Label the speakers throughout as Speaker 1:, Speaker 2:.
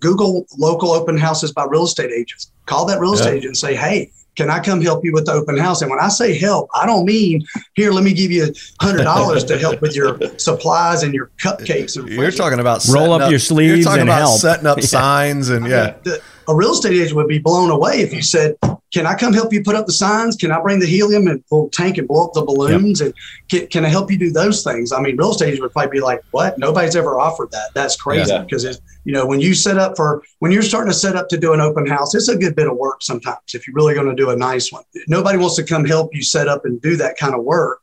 Speaker 1: Google local open houses by real estate agents. Call that real estate agent and say, hey, can I come help you with the open house? And when I say help, I don't mean here. Let me give you hundred dollars to help with your supplies and your cupcakes. And
Speaker 2: You're talking about
Speaker 3: Roll
Speaker 2: setting
Speaker 3: up your sleeves
Speaker 2: You're talking
Speaker 3: and
Speaker 2: about
Speaker 3: help.
Speaker 2: setting up signs and yeah.
Speaker 1: the- a real estate agent would be blown away if you said, "Can I come help you put up the signs? Can I bring the helium and little tank and blow up the balloons? And can, can I help you do those things?" I mean, real estate agents would probably be like, "What? Nobody's ever offered that. That's crazy."
Speaker 4: Yeah.
Speaker 1: Because it's you know when you set up for when you're starting to set up to do an open house, it's a good bit of work sometimes if you're really going to do a nice one. Nobody wants to come help you set up and do that kind of work.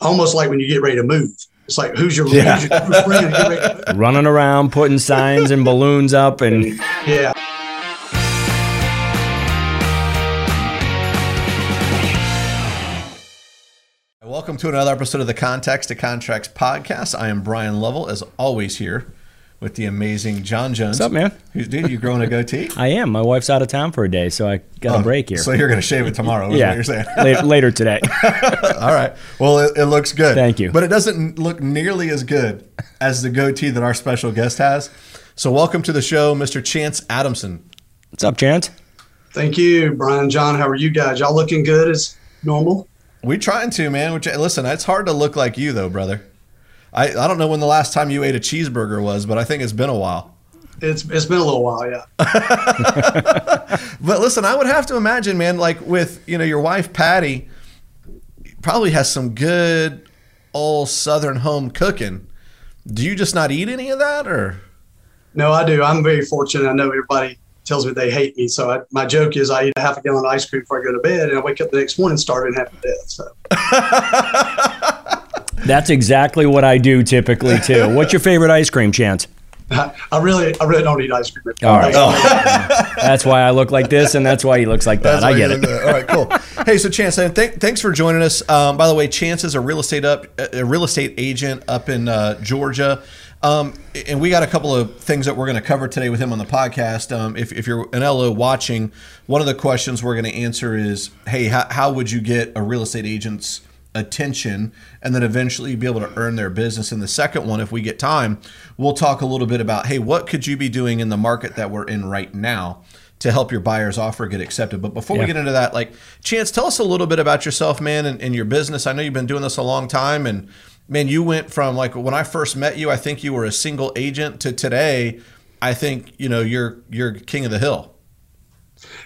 Speaker 1: Almost like when you get ready to move. It's like who's your,
Speaker 3: Yeah.
Speaker 1: who's your friend? Get ready to move.
Speaker 3: Running around, putting signs and balloons up, and
Speaker 1: Yeah.
Speaker 2: Welcome to another episode of the Contacts to Contracts podcast. I am Brian Lovell, as always, here with the amazing John Jones.
Speaker 3: what's up, man?
Speaker 2: Who's dude? You growing a goatee?
Speaker 3: I am. My wife's out of town for a day, so I got a oh, break here.
Speaker 2: Oh, So you're going to shave it tomorrow? Is
Speaker 3: yeah,
Speaker 2: what you're saying?
Speaker 3: later, later today.
Speaker 2: All right. Well, it, it looks good.
Speaker 3: Thank you.
Speaker 2: But it doesn't look nearly as good as the goatee that our special guest has. So welcome to the show, Mr. Chance Adamson.
Speaker 3: What's up, Chance?
Speaker 1: Thank you, Brian. John, how are you guys? Y'all looking good as normal?
Speaker 2: We trying to, man. Which listen, it's hard to look like you though, brother. I, I don't know when the last time you ate a cheeseburger was, but I think it's been a while.
Speaker 1: It's it's been a little while, yeah.
Speaker 2: But listen, I would have to imagine, man, like with you know your wife Patty, probably has some good old Southern home cooking. Do you just not eat any of that, or
Speaker 1: No, I do. I'm very fortunate. I know everybody tells me they hate me, so I, my joke is I eat a half a gallon of ice cream before I go to bed, and I wake up the next morning starving half to death. So
Speaker 3: That's exactly what I do typically too. What's your favorite ice cream, Chance?
Speaker 1: I, really, I really don't eat ice cream.
Speaker 3: All right. That's why I look like this, and that's why he looks like that. I get it.
Speaker 2: All right, cool. hey, so Chance, th- thanks for joining us. Um, by the way, Chance is a real estate up a real estate agent up in uh, Georgia. Um, and we got a couple of things that we're going to cover today with him on the podcast. Um, if, if you're an LO watching, one of the questions we're going to answer is, hey, how, how would you get a real estate agent's attention and then eventually be able to earn their business? And the second one, if we get time, we'll talk a little bit about, hey, what could you be doing in the market that we're in right now? to help your buyer's offer get accepted. But before we get into that, like Chance, tell us a little bit about yourself, man, and, and your business. I know you've been doing this a long time, and man, you went from like when I first met you, I think you were a single agent to today. I think you know you're you're king of the hill.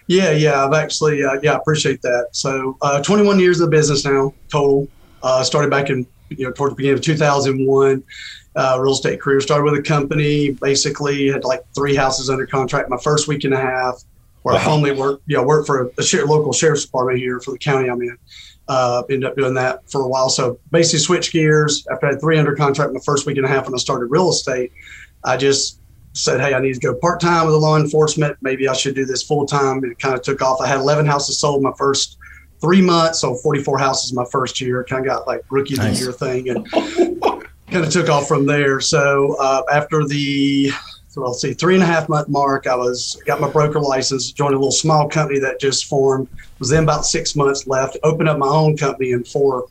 Speaker 1: Yeah, yeah. I've actually, uh, yeah, I appreciate that. So, uh, 21 years of business now total. Uh, started back in, you know, towards the beginning of 2001. Uh, real estate career started with a company. Basically, had like three houses under contract. My first week and a half, where I
Speaker 4: Wow.
Speaker 1: formerly worked, yeah, I worked for a share, local sheriff's department here for the county I'm in. Uh, ended up doing that for a while. So basically, switched gears after I had three under contract. My first week and a half when I started real estate, I just said, Hey, I need to go part time with the law enforcement. Maybe I should do this full time. And it kind of took off. I had 11 houses sold my first three months. So 44 houses my first year. Kind of got like rookie of
Speaker 3: Nice.
Speaker 1: the year thing and kind of took off from there. So uh, after the, well, let's see, three and a half month mark, I was got my broker license, joined a little small company that just formed. Was then about six months left. Opened up my own company in four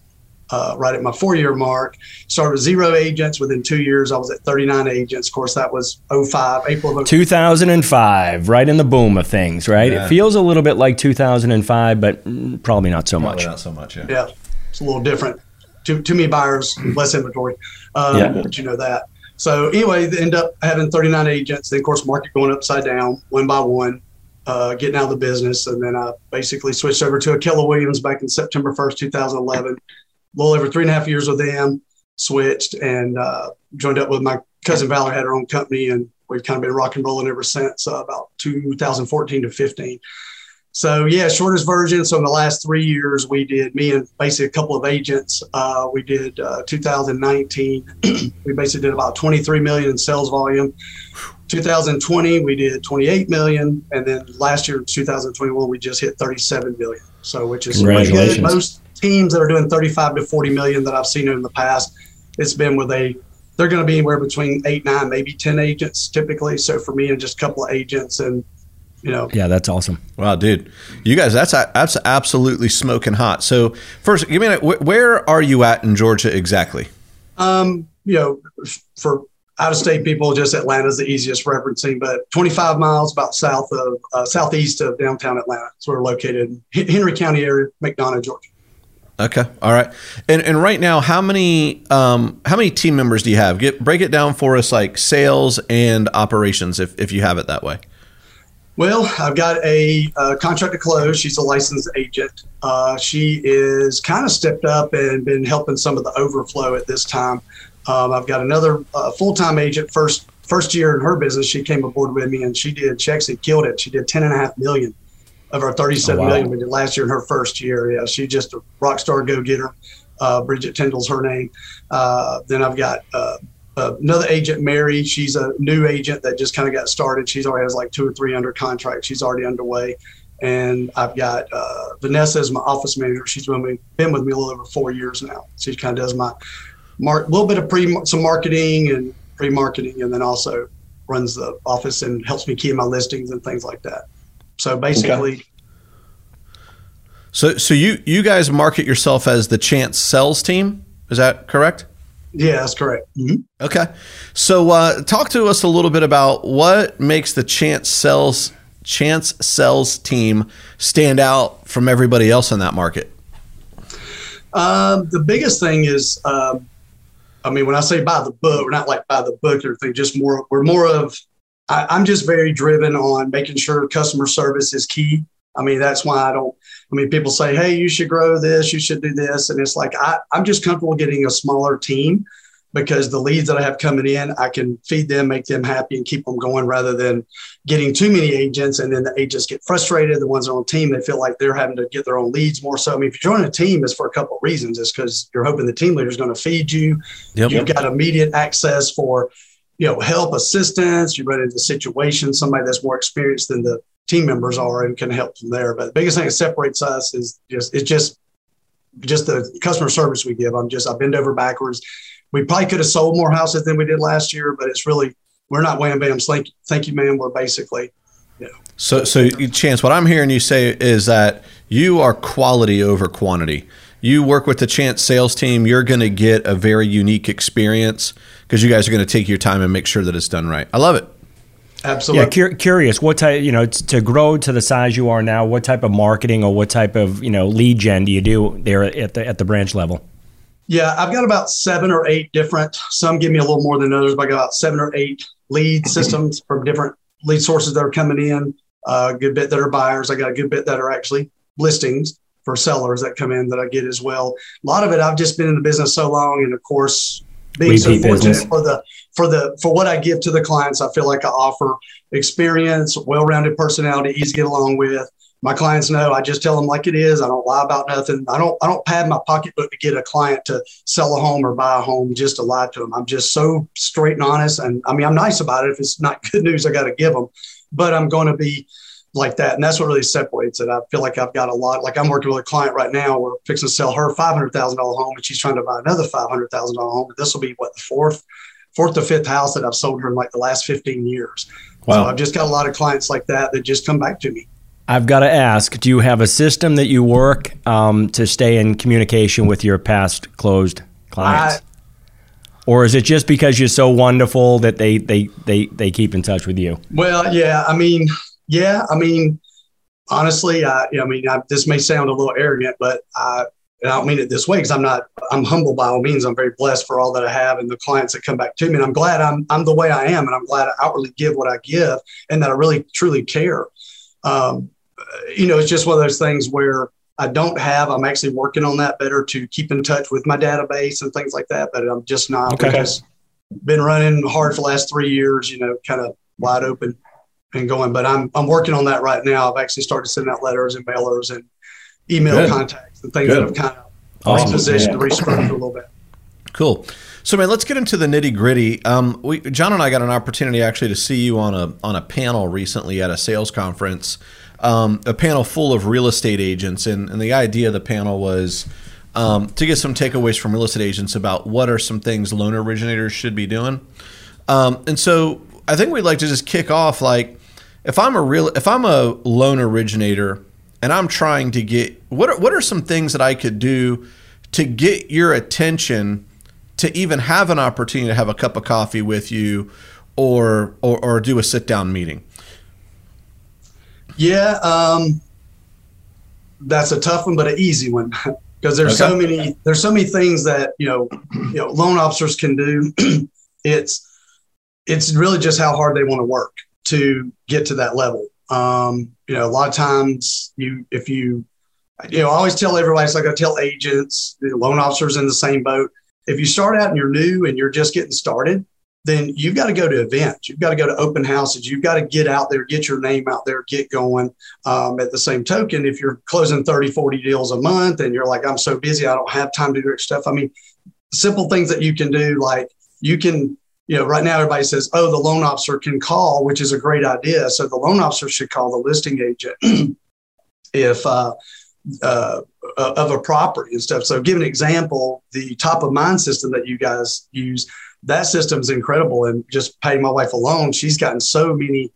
Speaker 1: uh, right at my four year mark. Started with zero agents. Within two years, I was at 39 agents. Of course, that was 05, April of 05.
Speaker 3: 2005, right in the boom of things, right?
Speaker 2: Yeah.
Speaker 3: It feels a little bit like 2005, but probably not so much.
Speaker 2: Not so much. Yeah.
Speaker 1: Yeah, it's a little different. Too, too many buyers, less inventory. Um,
Speaker 3: Yeah.
Speaker 1: But you know that. So anyway, they end up having 39 agents. Then, of course, market going upside down one by one, uh, getting out of the business. And then I basically switched over to a Keller Williams back in September 1st, 2011. Little over three and a half years with them. Switched and uh, joined up with my cousin Valerie had her own company, and we've kind of been rock and rolling ever since uh, about 2014 to 15. So yeah, shortest version. So in the last three years, we did me and basically a couple of agents. Uh, we did uh, 2019. we basically did about 23 million in sales volume. 2020, we did 28 million, and then last year, 2021, we just hit 37 million. So which is.
Speaker 3: Congratulations.
Speaker 1: Most teams that are doing 35 to 40 million that I've seen in the past, it's been where they they're going to be anywhere between eight, nine, maybe 10 agents typically. So for me and just a couple of agents and you know,
Speaker 3: Yeah, that's awesome.
Speaker 2: Wow, dude, you guys, that's that's absolutely smoking hot. So first, give me a, wh- where are you at in Georgia exactly?
Speaker 1: Um, you know, for out of state people, just Atlanta's the easiest referencing, but 25 miles about south of uh, southeast of downtown Atlanta. So we're located in Henry County area, McDonough, Georgia.
Speaker 2: Okay, all right. And and right now, how many um, how many team members do you have? Get break it down for us, like sales and operations, if if you have it that way.
Speaker 1: Well, I've got a, a contract to close. She's a licensed agent. Uh, she is kind of stepped up and been helping some of the overflow at this time. Um, I've got another uh, full time agent. First first year in her business, she came aboard with me and she did checks and killed it. She did ten and a half million of our thirty-seven oh, wow. million we did last year in her first year. Yeah, she's just a rock star go getter. Uh, Bridget Tyndall's her name. Uh, then I've got uh, uh, another agent, Mary. She's a new agent that just kind of got started. She's already has like two or three under contract. She's already underway. And I've got uh, Vanessa as my office manager. She's been, been with me a little over four years now. She kind of does my mark, little bit of pre, some marketing and pre-marketing, and then also runs the office and helps me keep my listings and things like that. So basically. Okay.
Speaker 2: So, so you you guys market yourself as the Chance Sales Team, is that correct?
Speaker 1: Yeah, that's correct. Mm-hmm.
Speaker 2: Okay, so uh, talk to us a little bit about what makes the Chance Sales Chance Sales team stand out from everybody else in that market.
Speaker 1: Um, the biggest thing is, um, I mean, when I say by the book, we're not like by the book or anything. Just more, we're more of. I, I'm just very driven on making sure customer service is key. I mean, that's why I don't I mean, people say, hey, you should grow this, you should do this. And it's like, I, I'm just comfortable getting a smaller team because the leads that I have coming in, I can feed them, make them happy, and keep them going rather than getting too many agents. And then the agents get frustrated. The ones on the team, they feel like they're having to get their own leads more. So, I mean, if you join a team, it's for a couple of reasons. It's because you're hoping the team leader is going to feed you. Yep. You've got immediate access for, you know, help, assistance. You run into situations, somebody that's more experienced than the team members are and can help from there. But the biggest thing that separates us is just it's just just the customer service we give. I'm just I bend over backwards. We probably could have sold more houses than we did last year, but it's really we're not wham bam thank you, thank you man. We're basically you know.
Speaker 2: So so chance what I'm hearing you say is that you are quality over quantity. You work with the chance sales team, you're going to get a very unique experience because you guys are going to take your time and make sure that it's done right. I love it.
Speaker 1: Absolutely.
Speaker 3: Yeah, cu- curious. What type, you know, to grow to the size you are now, what type of marketing or what type of, you know, lead gen do you do there at the at the branch level?
Speaker 1: Yeah, I've got about seven or eight different. Some give me a little more than others, but I got about seven or eight lead systems from different lead sources that are coming in. Uh, a good bit that are buyers. I got a good bit that are actually listings for sellers that come in that I get as well. A lot of it, I've just been in the business so long, and of course, being Repeat so fortunate business. for the for the for what I give to the clients, I feel like I offer experience, well-rounded personality, easy to get along with. My clients know I just tell them like it is. I don't lie about nothing. I don't I don't pad my pocketbook to get a client to sell a home or buy a home just to lie to them. I'm just so straight and honest. And I mean, I'm nice about it. If it's not good news, I got to give them. But I'm going to be like that. And that's what really separates it. I feel like I've got a lot, like I'm working with a client right now. We're fixing to sell her $500,000 home and she's trying to buy another $500,000 home. This will be what the fourth fourth or fifth house that I've sold her in like the last 15 years. Wow. So I've just got a lot of clients like that that just come back to me.
Speaker 3: I've got to ask do you have a system that you work um, to stay in communication with your past closed clients? I, or is it just because you're so wonderful that they, they, they, they keep in touch with you?
Speaker 1: Well, yeah. I mean, yeah. I mean, honestly, I, I mean, I, this may sound a little arrogant, but I, and I don't mean it this way because I'm not, I'm humble by all means. I'm very blessed for all that I have and the clients that come back to me. And I'm glad I'm, I'm the way I am. And I'm glad I outwardly give what I give and that I really truly care. Um, you know, it's just one of those things where I don't have, I'm actually working on that better to keep in touch with my database and things like that. But I'm just not, okay. just been running hard for the last three years, you know, kind of wide open and going, but I'm, I'm working on that right now. I've actually started sending out letters and mailers and email Good. contacts and things Good. that have kind of awesome. repositioned, yeah. restructured a little bit.
Speaker 2: Cool. So, man, let's get into the nitty gritty. Um, we, John and I got an opportunity actually to see you on a on a panel recently at a sales conference, um, a panel full of real estate agents, and, and the idea of the panel was um, to get some takeaways from real estate agents about what are some things loan originators should be doing. Um, and so, I think we'd like to just kick off like if I'm a real if I'm a loan originator and I'm trying to get what are, what are some things that I could do to get your attention to even have an opportunity to have a cup of coffee with you or or, or do a sit down meeting?
Speaker 1: Yeah, um, that's a tough one, but an easy one because there's okay. so many there's so many things that you know you know loan officers can do. it's it's really just how hard they want to work to get to that level. Um, you know, a lot of times you if you you know, I always tell everybody, it's like I tell agents, loan officers in the same boat. If you start out and you're new and you're just getting started, then you've got to go to events. You've got to go to open houses. You've got to get out there, get your name out there, get going. Um, at the same token, if you're closing 30, 40 deals a month and you're like, I'm so busy, I don't have time to do stuff. I mean, simple things that you can do, like you can, you know, right now everybody says, oh, the loan officer can call, which is a great idea. So the loan officer should call the listing agent if, uh, uh, of a property and stuff. So, give an example, the top of mind system that you guys use, that system is incredible. And just paying my wife alone, she's gotten so many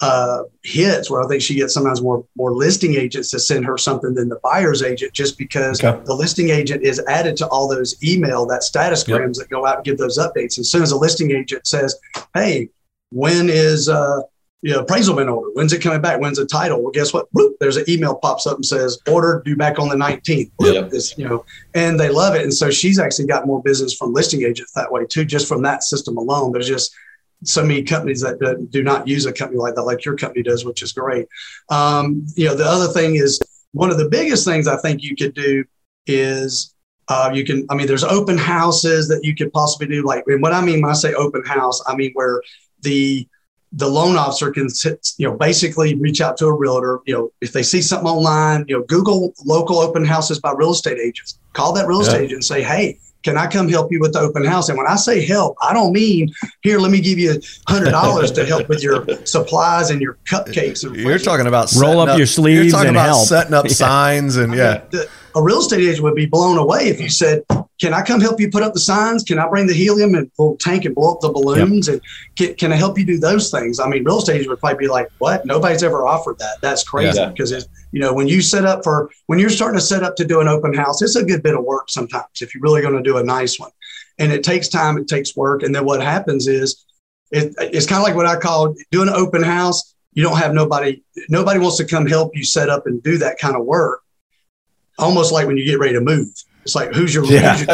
Speaker 1: uh, hits where I think she gets sometimes more more listing agents to send her something than the buyer's agent, just because okay. the listing agent is added to all those email that status grams yep. that go out and give those updates. As soon as a listing agent says, "Hey, when is uh, you know, appraisal been ordered. When's it coming back? When's the title? Well, guess what? Bloop, there's an email pops up and says order due back on the 19th. Bloop, This, you know, and they love it. And so she's actually got more business from listing agents that way too, just from that system alone. There's just so many companies that do not use a company like that, like your company does, which is great. Um, you know, the other thing is one of the biggest things I think you could do is uh, you can, I mean, there's open houses that you could possibly do. Like, and what I mean when I say open house, I mean where the the loan officer can you know basically reach out to a realtor you know if they see something online you know google local open houses by real estate agents call that real estate agent and say hey can I come help you with the open house? And when I say help, I don't mean here. Let me give you hundred dollars to help with your supplies and your cupcakes. And
Speaker 2: you're talking about
Speaker 3: roll up, up, your sleeves. You're talking
Speaker 2: about
Speaker 3: help.
Speaker 2: setting up yeah. signs and yeah.
Speaker 1: I mean, a real estate agent would be blown away if you said, can I come help you put up the signs? Can I bring the helium and full tank and blow up the balloons? Yep. And can, can I help you do those things? I mean, real estate agents would probably be like, what? Nobody's ever offered that. That's crazy yeah. because it's, you know, when you set up for, when you're starting to set up to do an open house, it's a good bit of work sometimes if you're really going to do a nice one. And it takes time, it takes work. And then what happens is it, it's kind of like what I call doing an open house. You don't have nobody, nobody wants to come help you set up and do that kind of work. Almost like when you get ready to move it's like who's your, yeah. who's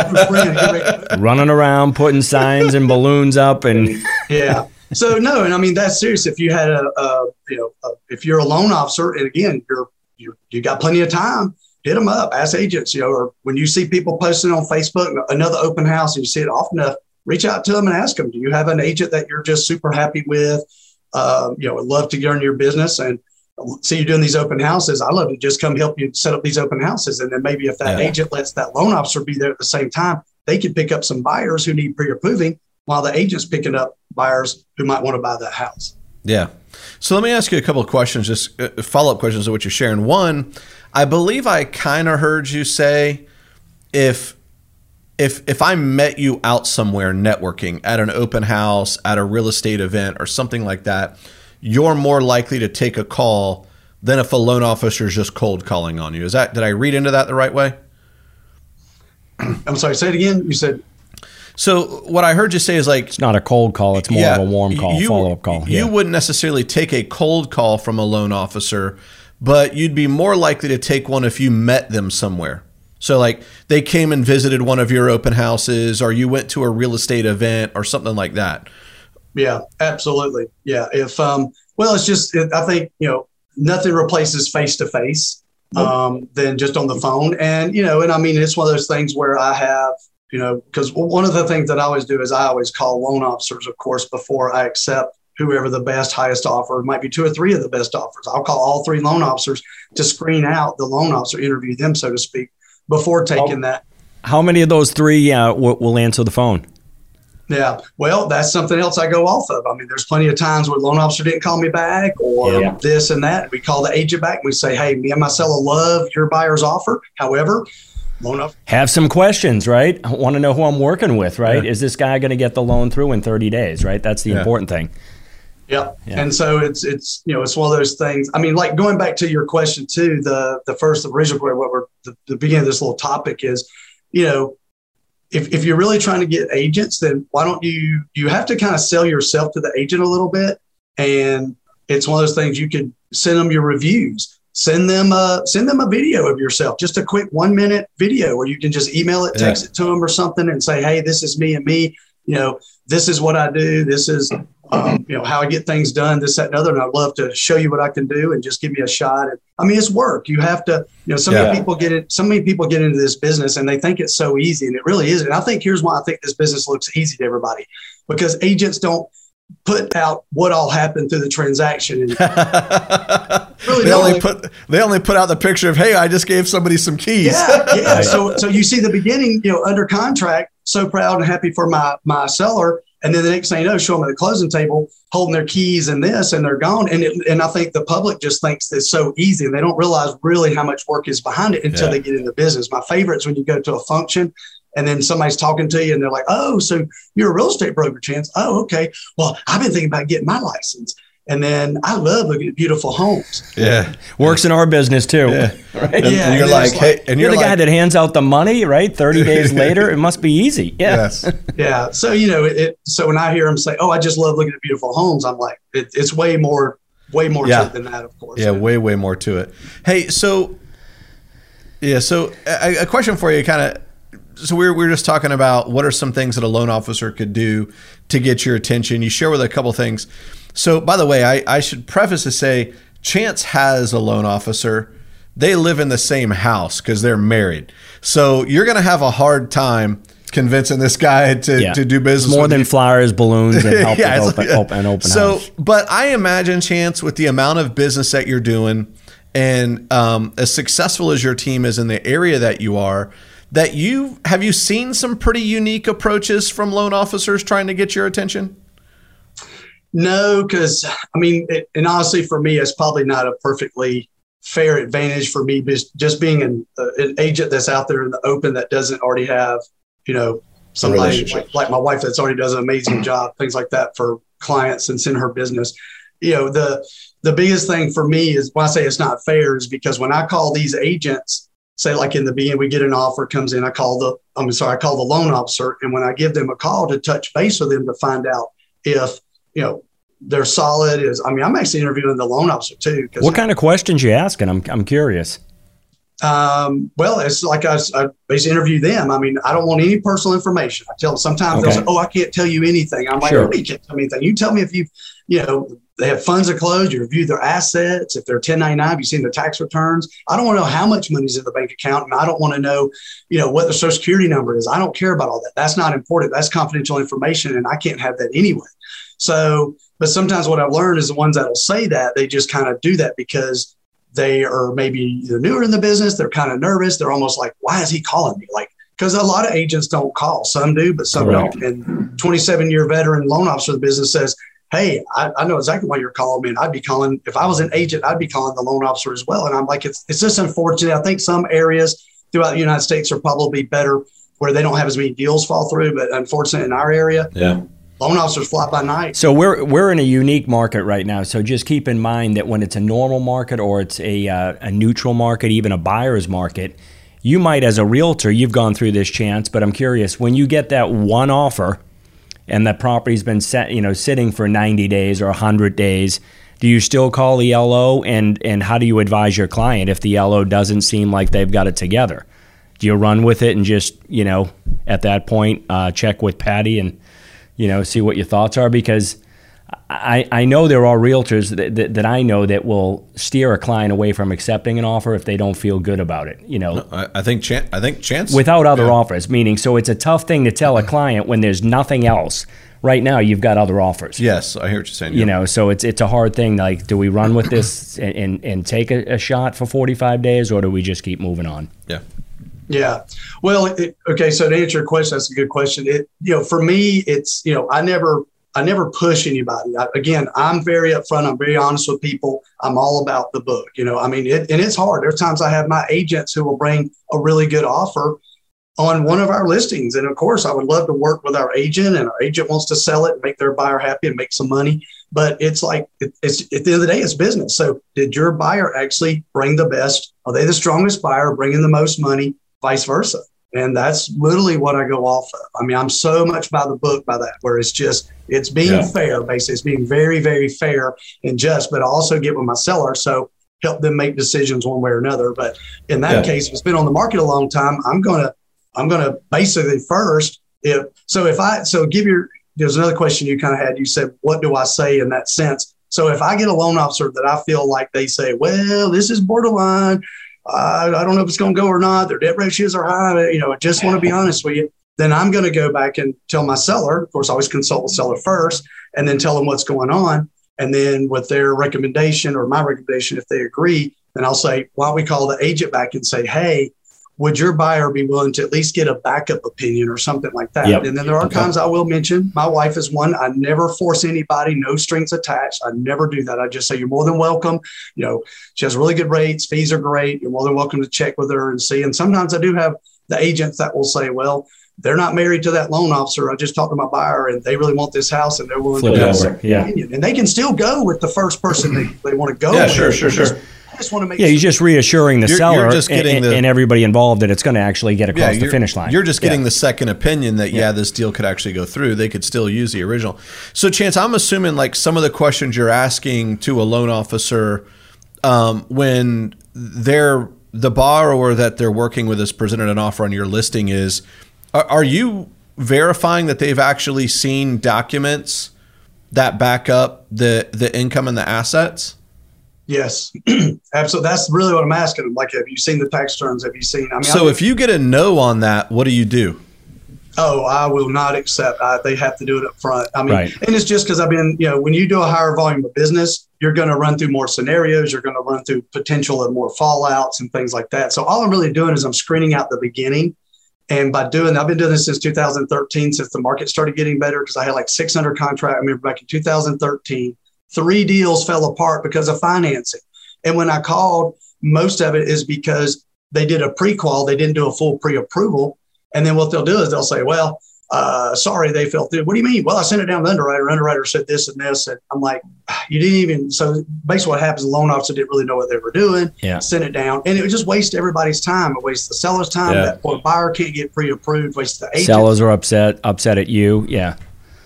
Speaker 1: your
Speaker 3: friend? Running around, putting signs and balloons up, and
Speaker 1: yeah. So no, and I mean that's serious. If you had a, a you know, a, if you're a loan officer, and again, you're you you got plenty of time. Hit them up, ask agents. You know, or when you see people posting on Facebook another open house, and you see it often enough, reach out to them and ask them. Do you have an agent that you're just super happy with? Um, you know, would love to learn your business and see you doing these open houses. I love to just come help you set up these open houses. And then maybe if that yeah. agent lets that loan officer be there at the same time, they can pick up some buyers who need pre-approving while the agent's picking up buyers who might want to buy that house.
Speaker 2: Yeah. So let me ask you a couple of questions, just uh, follow up questions of what you're sharing. One, I believe I kind of heard you say if if if I met you out somewhere networking at an open house, at a real estate event or something like that, you're more likely to take a call than if a loan officer is just cold calling on you. Is that did I read into that the right way?
Speaker 1: I'm sorry. Say it again. You said.
Speaker 2: So what I heard you say is like
Speaker 3: it's not a cold call; it's more yeah, of a warm call, follow up call.
Speaker 2: You wouldn't necessarily take a cold call from a loan officer, but you'd be more likely to take one if you met them somewhere. So like they came and visited one of your open houses, or you went to a real estate event, or something like that.
Speaker 1: Yeah, absolutely. Yeah. If, um, well, it's just, it, I think, you know, nothing replaces face to face than just on the phone. And, you know, and I mean, it's one of those things where I have, you know, because one of the things that I always do is I always call loan officers, of course, before I accept whoever the best highest offer it might be two or three of the best offers. I'll call all three loan officers to screen out the loan officer, interview them, so to speak, before taking that.
Speaker 3: How many of those three uh, will, will answer the phone?
Speaker 1: Yeah, well, that's something else I go off of. I mean, there's plenty of times where loan officer didn't call me back or yeah. this and that. We call the agent back and we say, hey, me and my seller love your buyer's offer. However, loan officer.
Speaker 3: Have some questions, right? I want to know who I'm working with, right? Yeah. Is this guy going to get the loan through in 30 days, right? That's the yeah. important thing.
Speaker 1: Yep. Yeah. And so it's it's you know it's one of those things. I mean, like going back to your question too, the the first the original what we're the, the beginning of this little topic is, you know, if, if you're really trying to get agents, then why don't you you have to kind of sell yourself to the agent a little bit, and it's one of those things you could send them your reviews, send them a send them a video of yourself, just a quick one minute video where you can just email it, text yeah. it to them or something, and say, hey, this is me and me. You know, this is what I do. This is um, you know how I get things done, this, that, and other. And I'd love to show you what I can do and just give me a shot. And I mean, it's work. You have to, you know, so yeah. many people get it. So many people get into this business and they think it's so easy, and it really isn't. And I think here's why I think this business looks easy to everybody, because agents don't put out what all happened through the transaction. And
Speaker 2: really, they only put they only put out the picture of hey, I just gave somebody some keys.
Speaker 1: Yeah, yeah. so so you see the beginning, you know, under contract, so proud and happy for my my seller and then the next thing you know, show them at the closing table holding their keys and this, and they're gone. And it, and I think the public just thinks it's so easy, and they don't realize really how much work is behind it until yeah. they get in the business. My favorite is when you go to a function and then somebody's talking to you and they're like, "Oh, so you're a real estate broker, Chance? Oh, okay. Well, I've been thinking about getting my license." And then I love looking at beautiful homes.
Speaker 3: Yeah, works in our business too. Yeah, right?
Speaker 2: and, yeah, and you're like, like, hey,
Speaker 3: and you're, you're the like, guy that hands out the money, right? Thirty days later, it must be easy. Yeah. Yes.
Speaker 1: yeah. So you know, it, it, So when I hear them say, "Oh, I just love looking at beautiful homes," I'm like, it, it's way more, way more yeah. to it than that, of course.
Speaker 2: Yeah, way, way more to it. Hey, so yeah, so a, a question for you, kind of so we are we are just talking about what are some things that a loan officer could do to get your attention. You share with a couple things. So, by the way, I, I should preface to say Chance has a loan officer. They live in the same house because they're married. So you're going to have a hard time convincing this guy to, yeah. to do business
Speaker 3: more than you. flowers, balloons, and help yeah, open, yeah. open, open
Speaker 2: so,
Speaker 3: house.
Speaker 2: but I imagine Chance with the amount of business that you're doing and um, as successful as your team is in the area that you are, that you have you seen some pretty unique approaches from loan officers trying to get your attention?
Speaker 1: No, because I mean, it, and honestly, for me, it's probably not a perfectly fair advantage for me just, just being an, uh, an agent that's out there in the open that doesn't already have, you know, somebody like, like, my wife that's already does an amazing job, things like that for clients and in her business. You know, the the biggest thing for me is when I say it's not fair is because when I call these agents, say like in the beginning, we get an offer comes in, I call the I'm sorry, I call the loan officer, and when I give them a call to touch base with them to find out if you know they're solid is i mean i'm actually interviewing the loan officer too
Speaker 3: what kind of questions you asking? I'm, I'm curious.
Speaker 1: Um, well it's like I, I basically interview them. I mean i don't want any personal information. I tell them sometimes okay. they'll say oh i can't tell you anything. I'm like sure. you can't tell me anything. You tell me if you you know they have funds are closed you review their assets if they're 1099 you've seen their tax returns i don't want to know how much money's in the bank account and i don't want to know you know what the social security number is i don't care about all that that's not important that's confidential information and i can't have that anyway so, but sometimes what I've learned is the ones that'll say that they just kind of do that because they are maybe they're newer in the business. They're kind of nervous. They're almost like, why is he calling me? Like, because a lot of agents don't call. Some do, but some Correct. don't. And 27 year veteran loan officer of the business says, Hey, I, I, know exactly why you're calling me. And I'd be calling, if I was an agent, I'd be calling the loan officer as well. And I'm like, it's, it's just unfortunate. I think some areas throughout the United States are probably better where they don't have as many deals fall through. But unfortunately, in our area,
Speaker 2: yeah
Speaker 1: loan officers fly by night.
Speaker 3: So we're we're in a unique market right now. So just keep in mind that when it's a normal market or it's a uh, a neutral market, even a buyer's market, you might as a realtor, you've gone through this chance, but I'm curious when you get that one offer and that property's been set, you know, sitting for 90 days or 100 days, do you still call the LO and and how do you advise your client if the LO doesn't seem like they've got it together? Do you run with it and just, you know, at that point uh, check with Patty and you know, see what your thoughts are because I, I know there are realtors that, that, that, I know that will steer a client away from accepting an offer if they don't feel good about it. You know, no,
Speaker 2: I, I, think chan- I think chance
Speaker 3: without other yeah. offers. Meaning, so it's a tough thing to tell a client when there's nothing else. Right now, you've got other offers.
Speaker 2: Yes, I hear what you're saying.
Speaker 3: You yeah. know, so it's it's a hard thing. Like, do we run with this and and, and take a, a shot for 45 days, or do we just keep moving on?
Speaker 2: Yeah.
Speaker 1: Yeah. Well, it, okay. So to answer your question, that's a good question. It, you know, for me, it's, you know, I never, I never push anybody. I, again, I'm very upfront. I'm very honest with people. I'm all about the book. You know, I mean, it, and it's hard. There's times I have my agents who will bring a really good offer on one of our listings. And of course, I would love to work with our agent, and our agent wants to sell it and make their buyer happy and make some money. But it's like, it, it's at the end of the day, it's business. So, did your buyer actually bring the best? Are they the strongest buyer, bringing the most money? vice versa. And that's literally what I go off of. I mean, I'm so much by the book by that, where it's just, it's being yeah. fair, basically. It's being very, very fair and just, but I also get with my seller. So help them make decisions one way or another. But in that yeah. case, if it's been on the market a long time, I'm going to, I'm going to basically first, if, so if I, so give your, there's another question you kind of had. You said, what do I say in that sense? So if I get a loan officer that I feel like they say, well, this is borderline, I, I don't know if it's going to go or not. Their debt ratios are high. You know, I just want to be honest with you. Then I'm going to go back and tell my seller. Of course, I always consult the seller first, and then tell them what's going on. And then with their recommendation or my recommendation, if they agree, then I'll say, why don't we call the agent back and say, hey, would your buyer be willing to at least get a backup opinion or something like that? Yep. And then there are okay. times I will mention my wife is one. I never force anybody, no strings attached. I never do that. I just say you're more than welcome. You know, she has really good rates, fees are great. You're more than welcome to check with her and see. And sometimes I do have the agents that will say, well, they're not married to that loan officer. I just talked to my buyer and they really want this house and they're willing Flip to
Speaker 3: over. Yeah.
Speaker 1: Opinion. And they can still go with the first person they, they want to go
Speaker 2: yeah,
Speaker 1: with.
Speaker 2: sure, sure, sure.
Speaker 1: I just want to make
Speaker 3: yeah, sure. you're just reassuring the you're, seller you're just getting and, the, and, everybody involved that it's going to actually get across yeah, the finish line.
Speaker 2: You're just getting yeah. the second opinion that, yeah. yeah, this deal could actually go through. They could still use the original. So, Chance, I'm assuming like some of the questions you're asking to a loan officer um, when they're the borrower that they're working with is presented an offer on your listing is are, are you verifying that they've actually seen documents that back up the the income and the assets?
Speaker 1: Yes, absolutely. That's really what I'm asking them. Like, have you seen the tax returns? Have you seen? I mean,
Speaker 2: so if you get a no on that, what do you do?
Speaker 1: Oh, I will not accept. I, they have to do it up front. I mean, right. and it's just because I've been, you know, when you do a higher volume of business, you're going to run through more scenarios. You're going to run through potential of more fallouts and things like that. So all I'm really doing is I'm screening out the beginning. And by doing, I've been doing this since 2013, since the market started getting better, because I had like 600 contract. I remember back in 2013 Three deals fell apart because of financing. And when I called, most of it is because they did a pre-qual, they didn't do a full pre-approval. And then what they'll do is they'll say, well, uh, sorry, they fell through. What do you mean? Well, I sent it down to the underwriter. Underwriter said this and this. And I'm like, you didn't even. So basically, what happens, the loan officer didn't really know what they were doing.
Speaker 3: Yeah.
Speaker 1: Sent it down. And it would just waste everybody's time. It wastes the seller's time. Yeah. That poor buyer can't get pre approved, wastes the agent.
Speaker 3: Sellers are upset, upset at you. Yeah.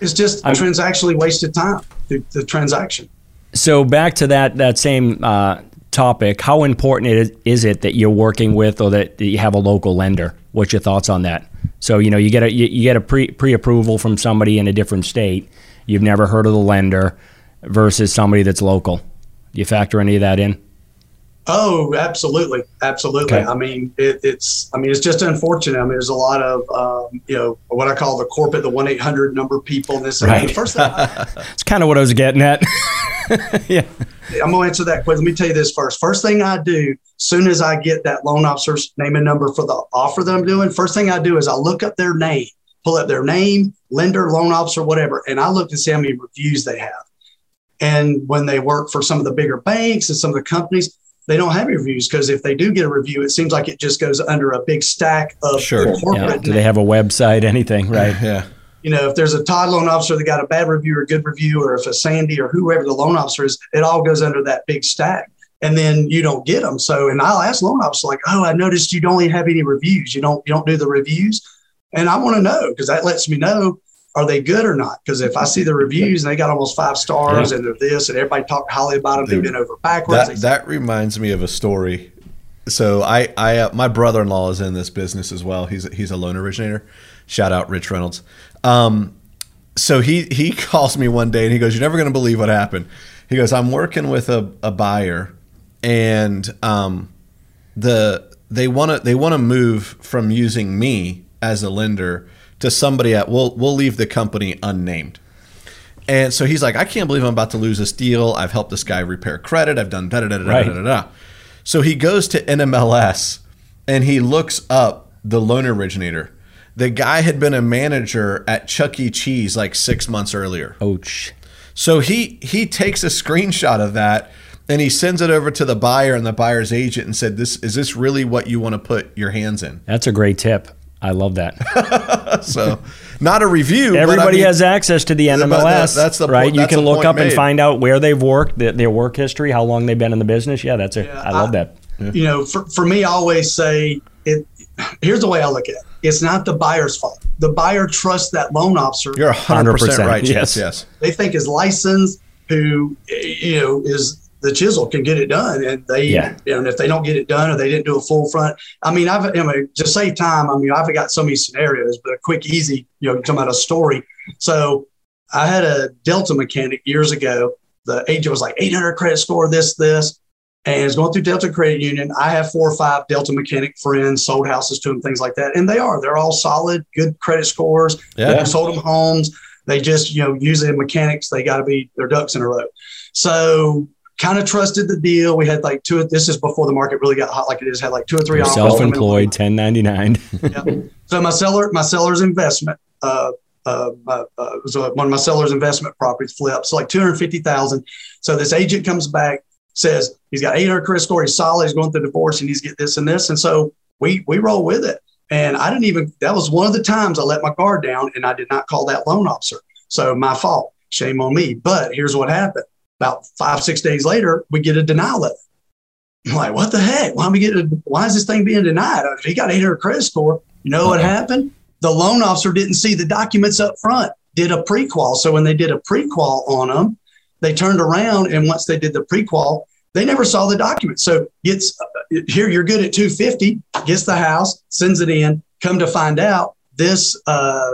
Speaker 1: It's just I'm, transactionally wasted time, the, the transaction.
Speaker 3: So back to that that same uh, topic, how important is, is it that you're working with or that you have a local lender? What's your thoughts on that? So you know you get a you, you get a pre pre approval from somebody in a different state. You've never heard of the lender versus somebody that's local. Do you factor any of that in?
Speaker 1: Oh, absolutely, absolutely. Okay. I mean, it, it's I mean, it's just unfortunate. I mean, there's a lot of um, you know what I call the corporate, the one eight hundred number people. And this
Speaker 3: right. first thing, it's kind of what I was getting at. yeah,
Speaker 1: I'm gonna answer that question. Let me tell you this first. First thing I do, soon as I get that loan officer's name and number for the offer that I'm doing, first thing I do is I look up their name, pull up their name, lender, loan officer, whatever, and I look to see how many reviews they have. And when they work for some of the bigger banks and some of the companies, they don't have reviews because if they do get a review, it seems like it just goes under a big stack of
Speaker 2: sure.
Speaker 1: corporate.
Speaker 3: Yeah. Do they have a website, anything? Right.
Speaker 2: yeah.
Speaker 1: You know, if there's a Todd loan officer that got a bad review or a good review, or if a Sandy or whoever the loan officer is, it all goes under that big stack. And then you don't get them. So, and I'll ask loan officer like, "Oh, I noticed you don't have any reviews. You don't you don't do the reviews." And I want to know because that lets me know are they good or not? Because if I see the reviews and they got almost five stars yeah. and they're this and everybody talk highly about them, they've been over backwards.
Speaker 2: That, that reminds me of a story. So I, I, uh, my brother-in-law is in this business as well. He's he's a loan originator. Shout out Rich Reynolds. Um, so he he calls me one day and he goes, "You're never going to believe what happened." He goes, "I'm working with a, a buyer, and um, the they want to they want to move from using me as a lender." To somebody at we'll we'll leave the company unnamed. And so he's like, I can't believe I'm about to lose this deal. I've helped this guy repair credit. I've done da da da da da da da. So he goes to NMLS and he looks up the loan originator. The guy had been a manager at Chuck E. Cheese like six months earlier.
Speaker 3: Ouch.
Speaker 2: So he he takes a screenshot of that and he sends it over to the buyer and the buyer's agent and said, "This is this really what you want to put your hands in?"
Speaker 3: That's a great tip. I love
Speaker 2: that. so, not a review.
Speaker 3: Everybody I mean, has access to the NMLS. That, that's the right. you can look up made. and find out where they've worked, their, their, work history, how long they've been in the business. Yeah, that's it. Yeah, I love I, that.
Speaker 1: You know, for, for me, I always say it here's the way I look at it. It's not the buyer's fault. The buyer trusts that loan officer.
Speaker 2: You're 100%,
Speaker 3: 100%,
Speaker 2: right.
Speaker 3: yes.
Speaker 2: Yes. Yes.
Speaker 1: They think is licensed, who you know is the chisel can get it done, and they
Speaker 3: Yeah.
Speaker 1: you know, and if they don't get it done or they didn't do a full front. I mean, I've I mean, to save time. I mean, I've got so many scenarios, but a quick, easy. You know, talking about a story. So I had a Delta mechanic years ago. The agent was like 800 credit score, this, this, and is going through Delta Credit Union. I have four or five Delta mechanic friends, sold houses to them, things like that, and they are. They're all solid, good credit scores.
Speaker 2: Yeah.
Speaker 1: Sold them homes. They just, you know, usually mechanics, they got to be their ducks in a row. So kind of trusted the deal. We had like two, this is before the market really got hot like it is, had like two or 3 offers.
Speaker 3: self-employed, 1099.
Speaker 1: So my seller, my seller's investment, uh, uh, uh, uh, was one of my seller's investment properties flipped. So like 250,000. So this agent comes back, says he's got 800 credit score. He's solid. He's going through divorce and he's get this and this. And so we, we roll with it. And I didn't even, that was one of the times I let my guard down and I did not call that loan officer. So my fault. Shame on me. But here's what happened. About five, six days later, we get a denial letter. I'm like, what the heck? Why am we getting? Why is this thing being denied? He got 800 credit score, you know what happened? The loan officer didn't see the documents up front. Did a prequal. So when they did a prequal on them, they turned around and once they did the prequal, they never saw the documents. So gets here, you're good at 250, gets the house, sends it in. Come to find out, this uh,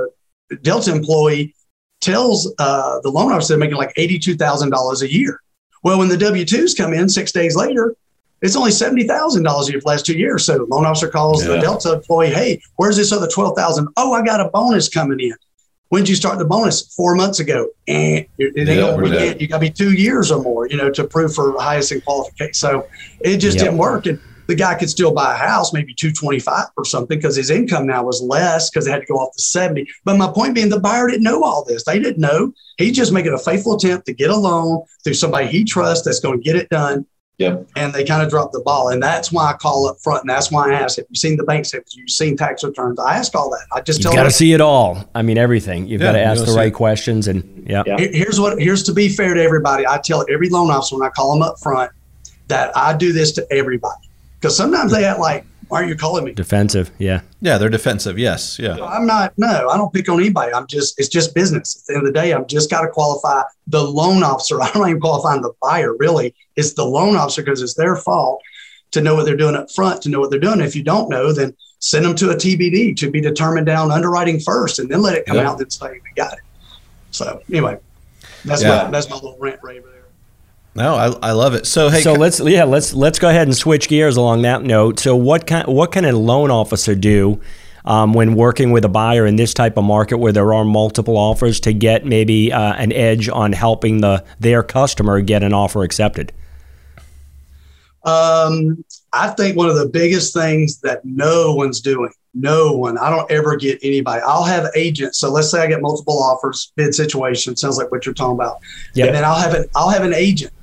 Speaker 1: Delta employee tells uh, the loan officer they're making like $82,000 a year. Well, when the W 2s come in six days later, it's only seventy thousand dollars a year for the last two years. So the loan officer calls the Delta employee, "Hey, where's this other twelve thousand? Oh, I got a bonus coming in. When did you start the bonus? Four months ago. And it ain't
Speaker 2: Yeah,
Speaker 1: gonna- we you got to be two years or more, you know, to prove for highest in qualification. So it just
Speaker 3: Yep.
Speaker 1: didn't work. And the guy could still buy a house, maybe two twenty five or something, because his income now was less because they had to go off the seventy. But my point being, the buyer didn't know all this. They didn't know. He's just making a faithful attempt to get a loan through somebody he trusts that's going to get it done
Speaker 4: Yep.
Speaker 1: and they kind of dropped the ball. And that's why I call up front. And that's why I ask, have you seen the bank statements? Have you seen tax returns? I ask all that. I just
Speaker 3: You've
Speaker 1: tell
Speaker 3: got to see it all. I mean, everything. You've
Speaker 2: Yeah,
Speaker 3: got to ask the right
Speaker 2: it.
Speaker 3: questions, and yeah.
Speaker 4: Yeah.
Speaker 1: Here's what, here's to be fair to everybody. I tell every loan officer when I call them up front that I do this to everybody. Because sometimes they act like, why aren't you calling me?
Speaker 3: defensive. Yeah,
Speaker 2: Yeah, they're defensive. Yes. Yeah.
Speaker 1: I'm not, no, I don't pick on anybody. I'm just, it's just business. At the end of the day, I've just got to qualify the loan officer. I'm not even qualifying the buyer, really. It's the loan officer because it's their fault to know what they're doing up front, to know what they're doing. If you don't know, then send them to a TBD to be determined down underwriting first and then let it come
Speaker 2: Yeah.
Speaker 1: out and say, we got it. So, anyway, that's,
Speaker 2: Yeah.
Speaker 1: my, that's my little rant right there.
Speaker 2: No, I, I love it. So hey,
Speaker 3: so let's yeah let's let's go ahead and switch gears along that note. So what kind what can a loan officer do um, when working with a buyer in this type of market where there are multiple offers to get maybe uh, an edge on helping the their customer get an offer accepted?
Speaker 1: Um, I think one of the biggest things that no one's doing, no one, I don't ever get anybody. I'll have agents. So let's say I get multiple offers, bid situation, sounds like what you're talking about.
Speaker 3: Yep.
Speaker 1: And then I'll have an I'll have an agent.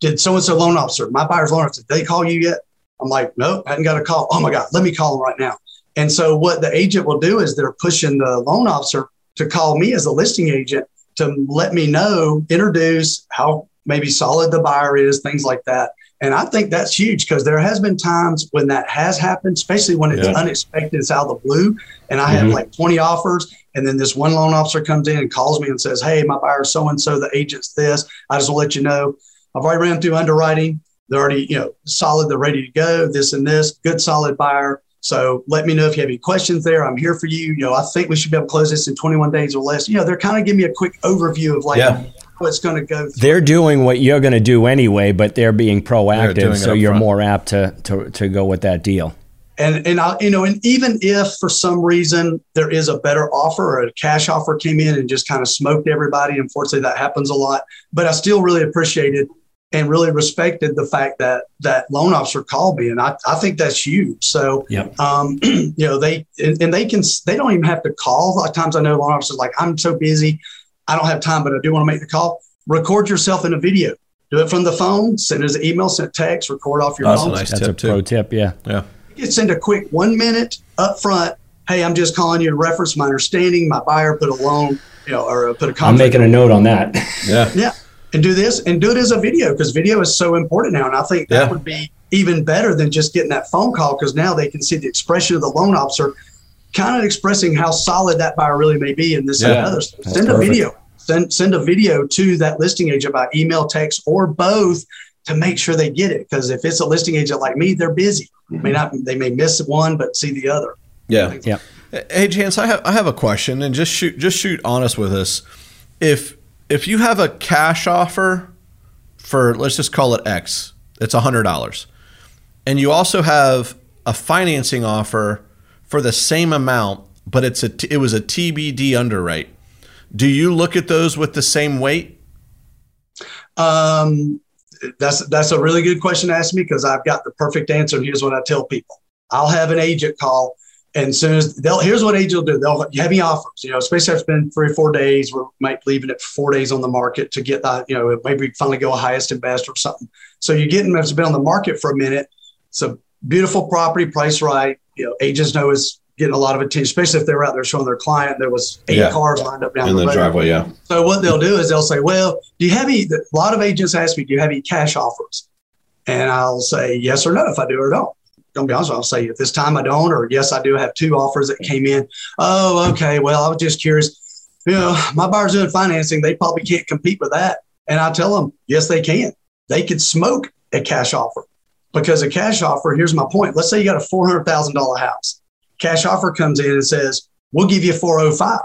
Speaker 1: Did so and so loan officer, my buyer's loan officer, did they call you yet? I'm like, no, hadn't got a call. Oh my God, let me call them right now. And so what the agent will do is they're pushing the loan officer to call me as a listing agent to let me know, introduce how maybe solid the buyer is, things like that. And I think that's huge because there has been times when that has happened, especially when it's
Speaker 2: Yeah.
Speaker 1: unexpected, it's out of the blue. And I have
Speaker 3: Mhm.
Speaker 1: like 20 offers. And then this one loan officer comes in and calls me and says, Hey, my buyer's so and so, the agent's this. I just want to let you know, I've already ran through underwriting. They're already, you know, solid, they're ready to go, this and this, good solid buyer. So let me know if you have any questions there. I'm here for you. You know, I think we should be able to close this in 21 days or less. You know, they're kind of giving me a quick overview of like
Speaker 2: Yeah.
Speaker 1: how it's going to go through.
Speaker 3: They're doing what you're going to do anyway, but they're being proactive,
Speaker 2: doing it
Speaker 3: so you're
Speaker 2: front.
Speaker 3: more apt to, to to go with that deal.
Speaker 1: And and I, you know, and even if for some reason there is a better offer or a cash offer came in and just kind of smoked everybody, unfortunately that happens a lot. But I still really appreciated and really respected the fact that that loan officer called me, and I, I think that's huge. So,
Speaker 3: Yep.
Speaker 1: um, you know, they and, and they can they don't even have to call. A lot of times I know loan officers like I'm so busy, I don't have time, but I do want to make the call. Record yourself in a video. Do it from the phone. Send it as an email. Send text. Record off your
Speaker 2: That's a
Speaker 1: phone.
Speaker 2: nice
Speaker 3: That's
Speaker 2: tip
Speaker 3: a
Speaker 2: too.
Speaker 3: pro tip. Yeah.
Speaker 2: Yeah.
Speaker 1: You can send a quick one minute up front. Hey, I'm just calling you to reference my understanding. My buyer put a loan, you know, or put a contract.
Speaker 3: I'm making a note on that.
Speaker 2: Yeah.
Speaker 1: Yeah, and do this and do it as a video because video is so important now. And I think that
Speaker 2: Yeah.
Speaker 1: would be even better than just getting that phone call because now they can see the expression of the loan officer kind of expressing how solid that buyer really may be and this yeah, and other. Send a video. Send send a video to that listing agent by email text or both to make sure they get it because if it's a listing agent like me they're busy. Mm-hmm. may not they may miss one but see the other.
Speaker 2: Yeah. Yeah. Hey chance i have i have a question and just shoot just shoot honest with us. If if you have a cash offer for let's just call it x it's a hundred dollars and you also have a financing offer for the same amount, but it's a it was a TBD underwrite. Do you look at those with the same weight?
Speaker 1: Um, that's that's a really good question to ask me because I've got the perfect answer. And here's what I tell people: I'll have an agent call, and soon as they'll here's what agent will do: they'll have me offers. You know, especially if it's been three or four days, we might leaving it four days on the market to get that. You know, maybe finally go a highest and best or something. So you get them. It's been on the market for a minute. It's a beautiful property, price right. You know, agents know it's getting a lot of attention, especially if they were out there showing their client there was eight yeah. cars lined up down
Speaker 2: in
Speaker 1: the,
Speaker 2: the driveway. Yeah.
Speaker 1: So what they'll do is they'll say, "Well, do you have any?" A lot of agents ask me, "Do you have any cash offers?" And I'll say yes or no if I do or don't. Don't be honest, I'll say at this time I don't, or yes I do have two offers that came in. Oh, okay. Well, I was just curious. You know, my buyers doing financing, they probably can't compete with that. And I tell them, yes, they can. They could smoke a cash offer because a cash offer, here's my point. Let's say you got a $400,000 house. Cash offer comes in and says, we'll give you 405.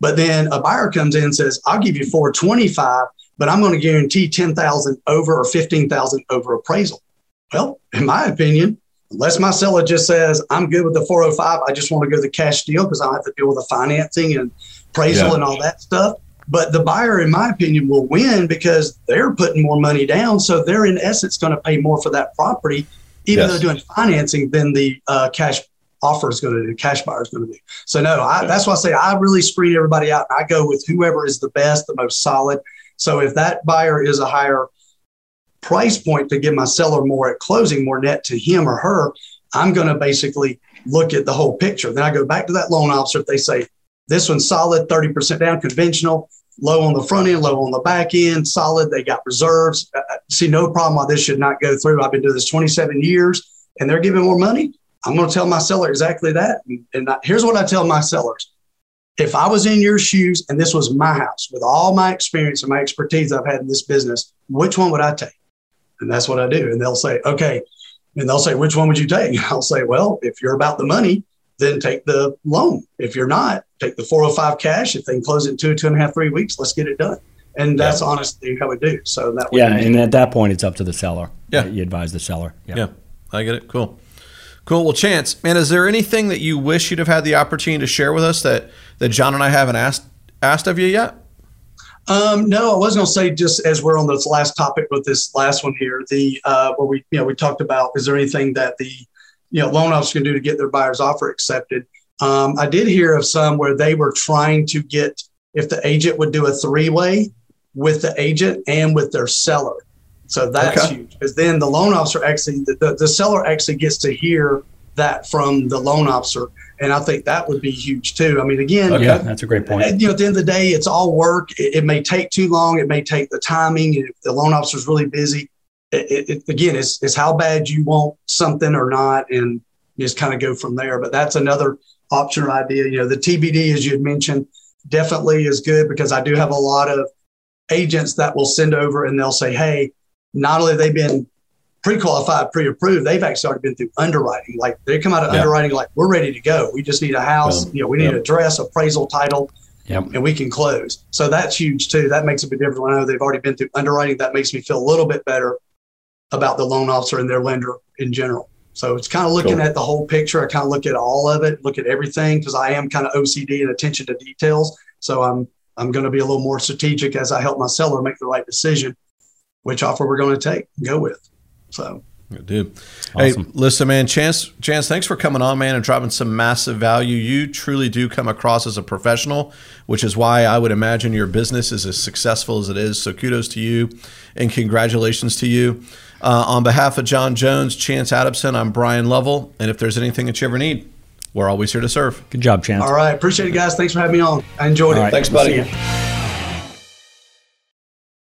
Speaker 1: But then a buyer comes in and says, I'll give you 425, but I'm going to guarantee 10,000 over or 15,000 over appraisal. Well, in my opinion, unless my seller just says, I'm good with the 405, I just want to go the cash deal because I don't have to deal with the financing and appraisal yeah. and all that stuff. But the buyer, in my opinion, will win because they're putting more money down. So they're in essence going to pay more for that property, even yes. though doing financing than the uh, cash offer is going to do, cash buyer is going to do. So no, I, that's why I say I really screen everybody out. And I go with whoever is the best, the most solid. So if that buyer is a higher price point to give my seller more at closing, more net to him or her, I'm going to basically look at the whole picture. Then I go back to that loan officer. If they say this one's solid, 30% down, conventional, low on the front end, low on the back end, solid. They got reserves. I see no problem why this should not go through. I've been doing this 27 years and they're giving more money. I'm going to tell my seller exactly that. And, I, here's what I tell my sellers. If I was in your shoes and this was my house with all my experience and my expertise I've had in this business, which one would I take? And that's what I do. And they'll say, okay. And they'll say, which one would you take? And I'll say, well, if you're about the money, then take the loan. If you're not, take the 405 cash. If they can close it in two, two and a half, three weeks, let's get it done. And that's yeah. honestly how we do. So that
Speaker 3: yeah, and at that point, it's up to the seller. Yeah, you advise the seller.
Speaker 2: Yeah, yeah I get it. Cool, cool. Well, Chance, man, is there anything that you wish you'd have had the opportunity to share with us that that John and I haven't asked asked of you yet?
Speaker 1: Um, no, I was going to say just as we're on this last topic with this last one here, the uh, where we you know we talked about is there anything that the you know loan officer can do to get their buyer's offer accepted? Um, I did hear of some where they were trying to get if the agent would do a three way with the agent and with their seller. So that's okay. huge because then the loan officer actually, the, the, the, seller actually gets to hear that from the loan officer. And I think that would be huge too. I mean, again,
Speaker 3: okay. yeah, that's a great point.
Speaker 1: you know, at the end of the day, it's all work. It, it may take too long. It may take the timing. If the loan officer is really busy, it, it, again, it's, it's how bad you want something or not. And just kind of go from there. But that's another option or idea. You know, the TBD, as you had mentioned, definitely is good because I do have a lot of agents that will send over and they'll say, hey, not only have they been pre-qualified, pre-approved, they've actually already been through underwriting. Like they come out of yeah. underwriting like we're ready to go. We just need a house, you know, we need yep. address, appraisal, title, yep. and we can close. So that's huge too. That makes a big difference. When I know they've already been through underwriting, that makes me feel a little bit better about the loan officer and their lender in general. So it's kind of looking cool. at the whole picture. I kind of look at all of it, look at everything because I am kind of OCD and attention to details. So I'm I'm going to be a little more strategic as I help my seller make the right decision, which offer we're going to take, go with. So.
Speaker 2: Good dude. Awesome. Hey, listen, man. Chance, Chance, thanks for coming on, man, and dropping some massive value. You truly do come across as a professional, which is why I would imagine your business is as successful as it is. So kudos to you, and congratulations to you. Uh, on behalf of John Jones, Chance Adamson, I'm Brian Lovell. And if there's anything that you ever need, we're always here to serve.
Speaker 3: Good job, Chance.
Speaker 1: All right. Appreciate it, guys. Thanks for having me on. I enjoyed All it. Right.
Speaker 2: Thanks, buddy.